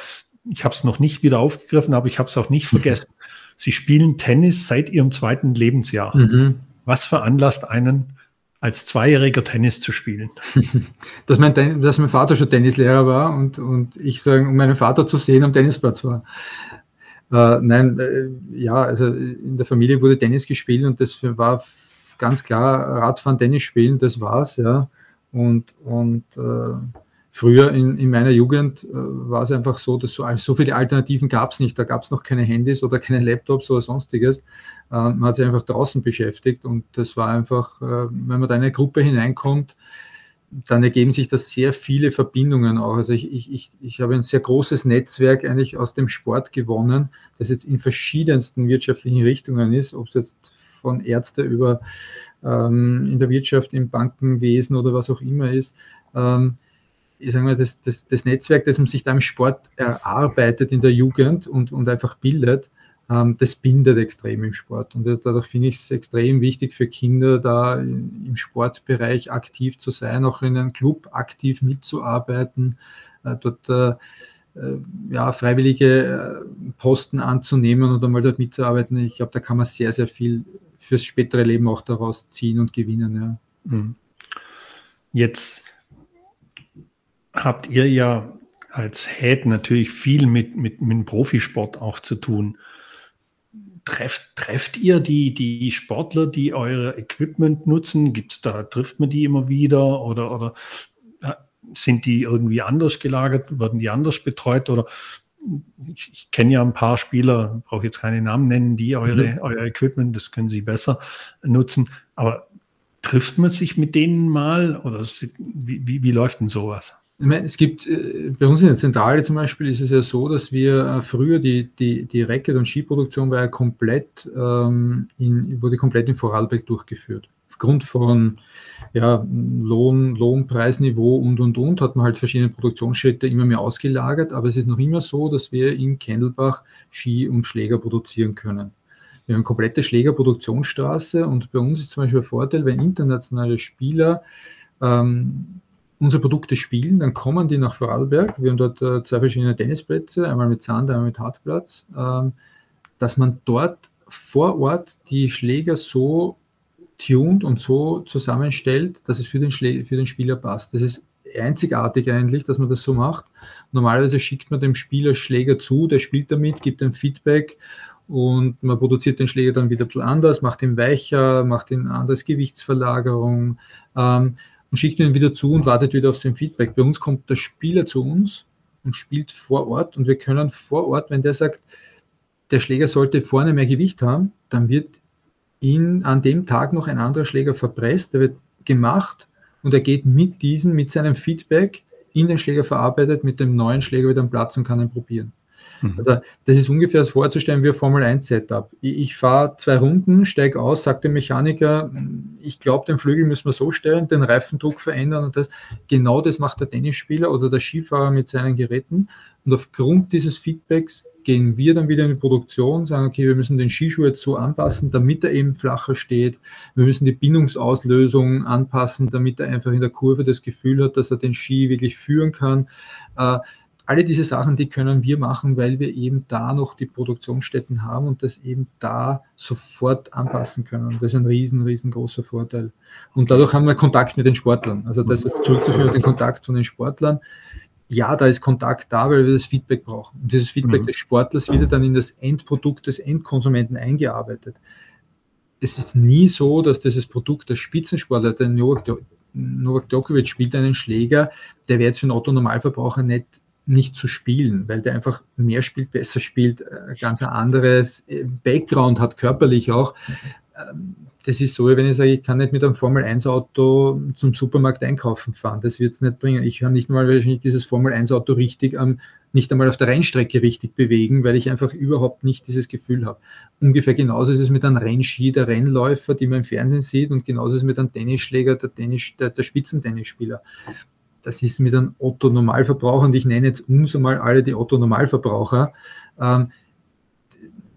ich habe es noch nicht wieder aufgegriffen, aber ich habe es auch nicht vergessen. Sie spielen Tennis seit Ihrem zweiten Lebensjahr. Mhm. Was veranlasst einen, als Zweijähriger Tennis zu spielen? dass, mein, dass mein Vater schon Tennislehrer war und, und ich sagen, um meinen Vater zu sehen am Tennisplatz war. Äh, nein, äh, ja, also in der Familie wurde Tennis gespielt und das war ganz klar Radfahren, Tennis spielen, das war's, ja. Und, und äh, früher in, in meiner Jugend äh, war es einfach so, dass so, so viele Alternativen gab es nicht. Da gab es noch keine Handys oder keine Laptops oder sonstiges. Äh, man hat sich einfach draußen beschäftigt und das war einfach, äh, wenn man da in eine Gruppe hineinkommt, dann ergeben sich da sehr viele Verbindungen auch. Also ich, ich, ich, ich habe ein sehr großes Netzwerk eigentlich aus dem Sport gewonnen, das jetzt in verschiedensten wirtschaftlichen Richtungen ist, ob es jetzt von Ärzte über ähm, in der Wirtschaft, im Bankenwesen oder was auch immer ist. Ähm, ich sage mal, das, das, das, Netzwerk, das man sich da im Sport erarbeitet in der Jugend und, und einfach bildet, ähm, das bindet extrem im Sport. Und dadurch finde ich es extrem wichtig für Kinder, da im Sportbereich aktiv zu sein, auch in einem Club aktiv mitzuarbeiten, äh, dort äh, äh ja, freiwillige äh, Posten anzunehmen und einmal dort mitzuarbeiten. Ich glaube, da kann man sehr, sehr viel fürs spätere Leben auch daraus ziehen und gewinnen. Ja. Mhm. Jetzt habt ihr ja als Head natürlich viel mit, mit, mit dem Profisport auch zu tun. trefft, trefft ihr die, die Sportler, die euer Equipment nutzen? Gibt's da, trifft man die immer wieder oder, oder sind die irgendwie anders gelagert? Werden die anders betreut oder ich, ich kenne ja ein paar Spieler, brauche jetzt keine Namen nennen, die eure, mhm. euer Equipment, das können sie besser nutzen. Aber trifft man sich mit denen mal oder wie, wie, wie läuft denn sowas? Ich meine, es gibt, äh, bei uns in der Zentrale zum Beispiel ist es ja so, dass wir äh, früher die, die, die Racket- und Skiproduktion war ja komplett, ähm, in, wurde komplett in Vorarlberg durchgeführt. Aufgrund von ja, Lohn, Lohnpreisniveau und und und hat man halt verschiedene Produktionsschritte immer mehr ausgelagert, aber es ist noch immer so, dass wir in Kendelbach Ski und Schläger produzieren können. Wir haben eine komplette Schlägerproduktionsstraße und bei uns ist zum Beispiel der Vorteil, wenn internationale Spieler ähm, unsere Produkte spielen, dann kommen die nach Vorarlberg. Wir haben dort äh, zwei verschiedene Tennisplätze, einmal mit Sand, einmal mit Hartplatz, ähm, dass man dort vor Ort die Schläger so tunt und so zusammenstellt, dass es für den, Schlä für den Spieler passt. Das ist einzigartig eigentlich, dass man das so macht. Normalerweise schickt man dem Spieler Schläger zu, der spielt damit, gibt ein Feedback und man produziert den Schläger dann wieder ein bisschen anders, macht ihn weicher, macht ihn anders Gewichtsverlagerung. Ähm, und schickt ihn wieder zu und wartet wieder auf sein Feedback. Bei uns kommt der Spieler zu uns und spielt vor Ort und wir können vor Ort, wenn der sagt, der Schläger sollte vorne mehr Gewicht haben, dann wird ihn an dem Tag noch ein anderer Schläger verpresst, der wird gemacht und er geht mit diesem, mit seinem Feedback in den Schläger verarbeitet, mit dem neuen Schläger wieder am Platz und kann ihn probieren. Mhm. Also das ist ungefähr das vorzustellen wie ein Formel 1 Setup. Ich, ich fahre zwei Runden, steige aus, sagt der Mechaniker, ich glaube, den Flügel müssen wir so stellen, den Reifendruck verändern und das. Genau das macht der Tennisspieler oder der Skifahrer mit seinen Geräten. Und aufgrund dieses Feedbacks gehen wir dann wieder in die Produktion, sagen, okay, wir müssen den Skischuh jetzt so anpassen, damit er eben flacher steht. Wir müssen die Bindungsauslösung anpassen, damit er einfach in der Kurve das Gefühl hat, dass er den Ski wirklich führen kann. Alle diese Sachen, die können wir machen, weil wir eben da noch die Produktionsstätten haben und das eben da sofort anpassen können. das ist ein riesen, riesengroßer Vorteil. Und dadurch haben wir Kontakt mit den Sportlern. Also das jetzt zurückzuführen, den Kontakt von den Sportlern. Ja, da ist Kontakt da, weil wir das Feedback brauchen. Und dieses Feedback mhm. des Sportlers wird dann in das Endprodukt des Endkonsumenten eingearbeitet. Es ist nie so, dass dieses Produkt der Spitzensportler, der Novak, Djokovic spielt einen Schläger, der wäre jetzt für einen Otto-Normalverbraucher nicht nicht zu spielen, weil der einfach mehr spielt, besser spielt, äh, ganz ein anderes äh, Background hat, körperlich auch. Ähm, das ist so, wenn ich sage, ich kann nicht mit einem Formel-1-Auto zum Supermarkt einkaufen fahren. Das wird es nicht bringen. Ich kann nicht mal wahrscheinlich dieses Formel-1-Auto richtig am, nicht einmal auf der Rennstrecke richtig bewegen, weil ich einfach überhaupt nicht dieses Gefühl habe. Ungefähr genauso ist es mit einem Rennski, der Rennläufer, die man im Fernsehen sieht, und genauso ist es mit einem Tennisschläger, der, Tennis, der, der Spitzentennisspieler das ist mit einem Otto-Normalverbraucher, und ich nenne jetzt uns einmal alle die Otto-Normalverbraucher, ähm,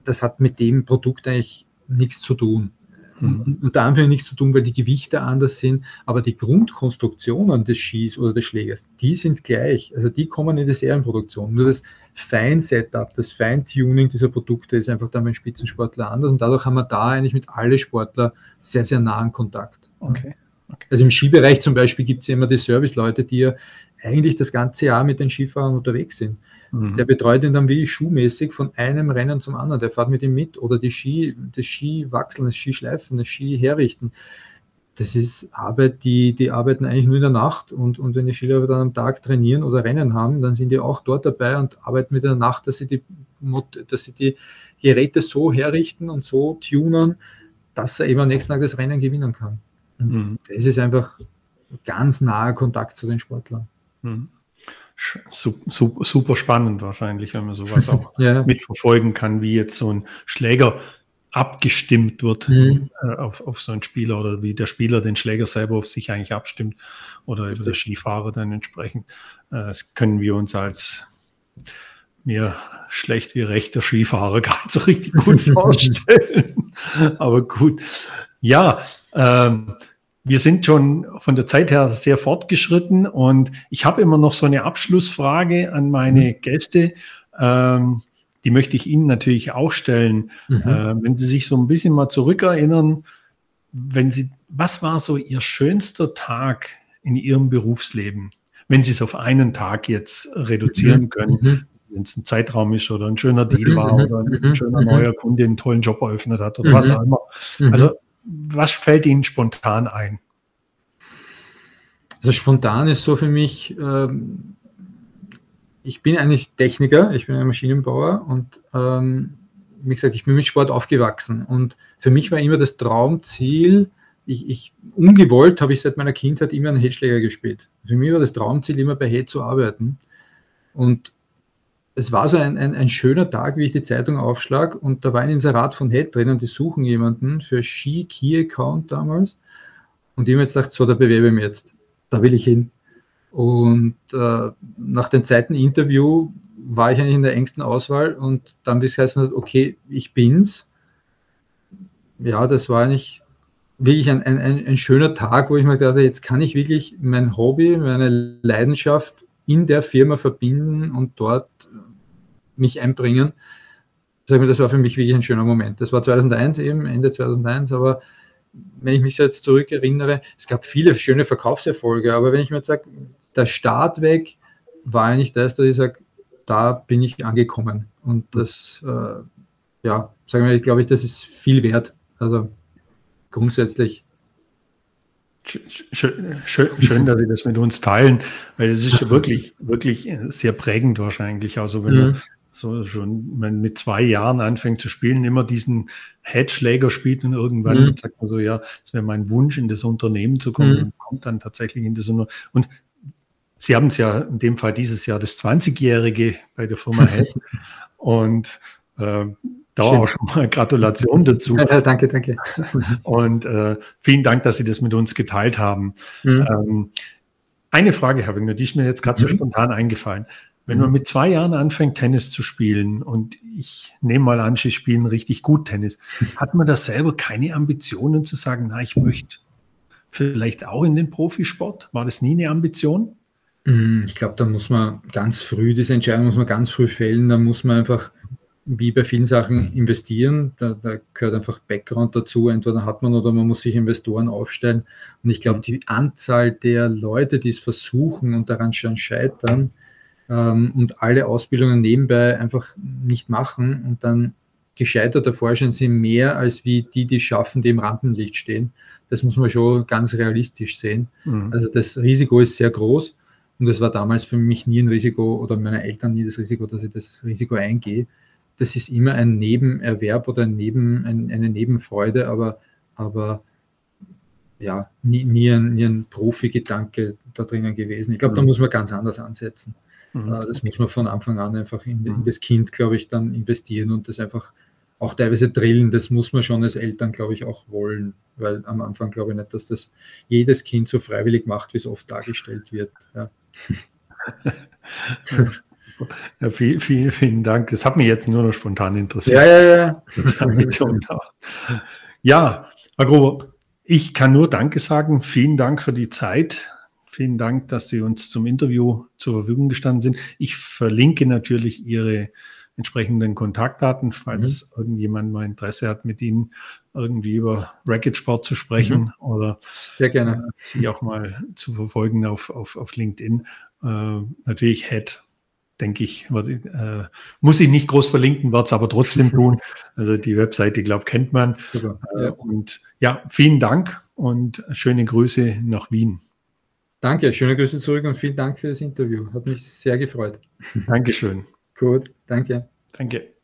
das hat mit dem Produkt eigentlich nichts zu tun. Mhm. Unter Anführungszeichen nichts zu tun, weil die Gewichte anders sind, aber die Grundkonstruktionen des Skis oder des Schlägers, die sind gleich. Also die kommen in die Serienproduktion. Nur das Fein-Setup, das Feintuning dieser Produkte ist einfach dann beim Spitzensportler anders und dadurch haben wir da eigentlich mit allen Sportler sehr, sehr nahen Kontakt. Okay. Okay. Also im Skibereich zum Beispiel gibt es ja immer die Serviceleute, die ja eigentlich das ganze Jahr mit den Skifahrern unterwegs sind. Mhm. Der betreut ihn dann wie schuhmäßig von einem Rennen zum anderen. Der fährt mit ihm mit oder die Ski, das Ski wachseln, das Ski schleifen, das Ski herrichten. Das ist Arbeit, die, die arbeiten eigentlich nur in der Nacht und, und wenn die Skiläufer dann am Tag trainieren oder Rennen haben, dann sind die auch dort dabei und arbeiten mit der Nacht, dass sie die, dass sie die Geräte so herrichten und so tunen, dass er eben am nächsten Tag das Rennen gewinnen kann. Mhm. Das ist einfach ganz naher Kontakt zu den Sportlern. Mhm. Super, super spannend wahrscheinlich, wenn man sowas auch ja. mitverfolgen kann, wie jetzt so ein Schläger abgestimmt wird mhm. äh, auf, auf so einen Spieler oder wie der Spieler den Schläger selber auf sich eigentlich abstimmt oder über der Skifahrer dann entsprechend. Äh, das können wir uns als mir schlecht wie rechter Skifahrer gar nicht so richtig gut vorstellen. Aber gut. Ja, ähm, wir sind schon von der Zeit her sehr fortgeschritten und ich habe immer noch so eine Abschlussfrage an meine mhm. Gäste. Ähm, die möchte ich Ihnen natürlich auch stellen. Mhm. Äh, wenn Sie sich so ein bisschen mal zurückerinnern, wenn Sie, was war so Ihr schönster Tag in Ihrem Berufsleben? Wenn Sie es auf einen Tag jetzt reduzieren mhm. können, mhm. wenn es ein Zeitraum ist oder ein schöner Deal war oder ein schöner neuer Kunde einen tollen Job eröffnet hat oder was auch immer. Also was fällt Ihnen spontan ein? Also spontan ist so für mich, ähm, ich bin eigentlich Techniker, ich bin ein Maschinenbauer und ähm, wie gesagt, ich bin mit Sport aufgewachsen und für mich war immer das Traumziel, ich, ich ungewollt habe ich seit meiner Kindheit immer einen Headschläger gespielt. Für mich war das Traumziel, immer bei Head zu arbeiten. Und es war so ein, ein, ein, schöner Tag, wie ich die Zeitung aufschlag und da war ein Inserat von Head drin und die suchen jemanden für Ski Key Account damals. Und ich habe jetzt gedacht, so, da bewerbe ich mich jetzt. Da will ich hin. Und äh, nach dem zweiten Interview war ich eigentlich in der engsten Auswahl und dann, wie es heißen hat, okay, ich bin's. Ja, das war eigentlich wirklich ein, ein, ein, schöner Tag, wo ich mir dachte, jetzt kann ich wirklich mein Hobby, meine Leidenschaft in der Firma verbinden und dort mich einbringen. Das war für mich wirklich ein schöner Moment. Das war 2001 eben, Ende 2001, aber wenn ich mich jetzt zurückerinnere, es gab viele schöne Verkaufserfolge, aber wenn ich mir jetzt sage, der Start weg war eigentlich das, dass ich sage, da bin ich angekommen. Und das, äh, ja, sagen wir, glaube ich, das ist viel wert. Also grundsätzlich. Schön, schön, schön, dass Sie das mit uns teilen, weil es ist wirklich, wirklich sehr prägend wahrscheinlich. Also wenn mhm. man so schon man mit zwei Jahren anfängt zu spielen, immer diesen Headschläger spielt und irgendwann mhm. sagt man so, ja, es wäre mein Wunsch, in das Unternehmen zu kommen mhm. und kommt dann tatsächlich in das Unternehmen. Und Sie haben es ja in dem Fall dieses Jahr das 20-Jährige bei der Firma Head und äh, da auch schon mal Gratulation dazu. Ja, danke, danke. Und äh, vielen Dank, dass Sie das mit uns geteilt haben. Mhm. Ähm, eine Frage habe ich nur, die ist mir jetzt gerade mhm. so spontan eingefallen. Wenn man mit zwei Jahren anfängt, Tennis zu spielen, und ich nehme mal an, Sie spielen richtig gut Tennis, hat man da selber keine Ambitionen zu sagen, na, ich möchte vielleicht auch in den Profisport? War das nie eine Ambition? Mhm, ich glaube, da muss man ganz früh, diese Entscheidung muss man ganz früh fällen. Da muss man einfach, wie bei vielen Sachen, investieren. Da, da gehört einfach Background dazu. Entweder hat man oder man muss sich Investoren aufstellen. Und ich glaube, die Anzahl der Leute, die es versuchen und daran schon scheitern, ähm, und alle Ausbildungen nebenbei einfach nicht machen und dann gescheitert davor sind mehr als wie die, die schaffen, die im Rampenlicht stehen. Das muss man schon ganz realistisch sehen. Mhm. Also das Risiko ist sehr groß und es war damals für mich nie ein Risiko oder meine Eltern nie das Risiko, dass ich das Risiko eingehe. Das ist immer ein Nebenerwerb oder ein Neben, ein, eine Nebenfreude, aber, aber ja, nie, nie ein, nie ein Profi-Gedanke da drinnen gewesen. Ich glaube, mhm. da muss man ganz anders ansetzen. Mhm. Äh, das muss man von Anfang an einfach in, in, mhm. das Kind, glaube ich, dann investieren und das einfach auch teilweise drillen. Das muss man schon als Eltern, glaube ich, auch wollen, weil am Anfang glaube ich nicht, dass das jedes Kind so freiwillig macht, wie es oft dargestellt wird. Ja. Ja, vielen, vielen, vielen Dank. Das hat mich jetzt nur noch spontan interessiert. Ja, ja, ja. Ja, Herr Grober, ich kann nur Danke sagen. Vielen Dank für die Zeit. Vielen Dank, dass Sie uns zum Interview zur Verfügung gestanden sind. Ich verlinke natürlich Ihre entsprechenden Kontaktdaten, falls mhm. irgendjemand mal Interesse hat, mit Ihnen irgendwie über Racket Sport zu sprechen mhm. oder Sehr gerne. Äh, Sie auch mal zu verfolgen auf, auf, auf LinkedIn. Äh, natürlich Head, denke ich, wird, äh, muss ich nicht groß verlinken, wird es aber trotzdem tun. Also die Webseite, glaube kennt man. Super. Äh, ja. Und ja, vielen Dank und schöne Grüße nach Wien. Danke, schöne Grüße zurück und vielen Dank für das Interview. Hat mich sehr gefreut. Dankeschön. Gut, danke. Danke.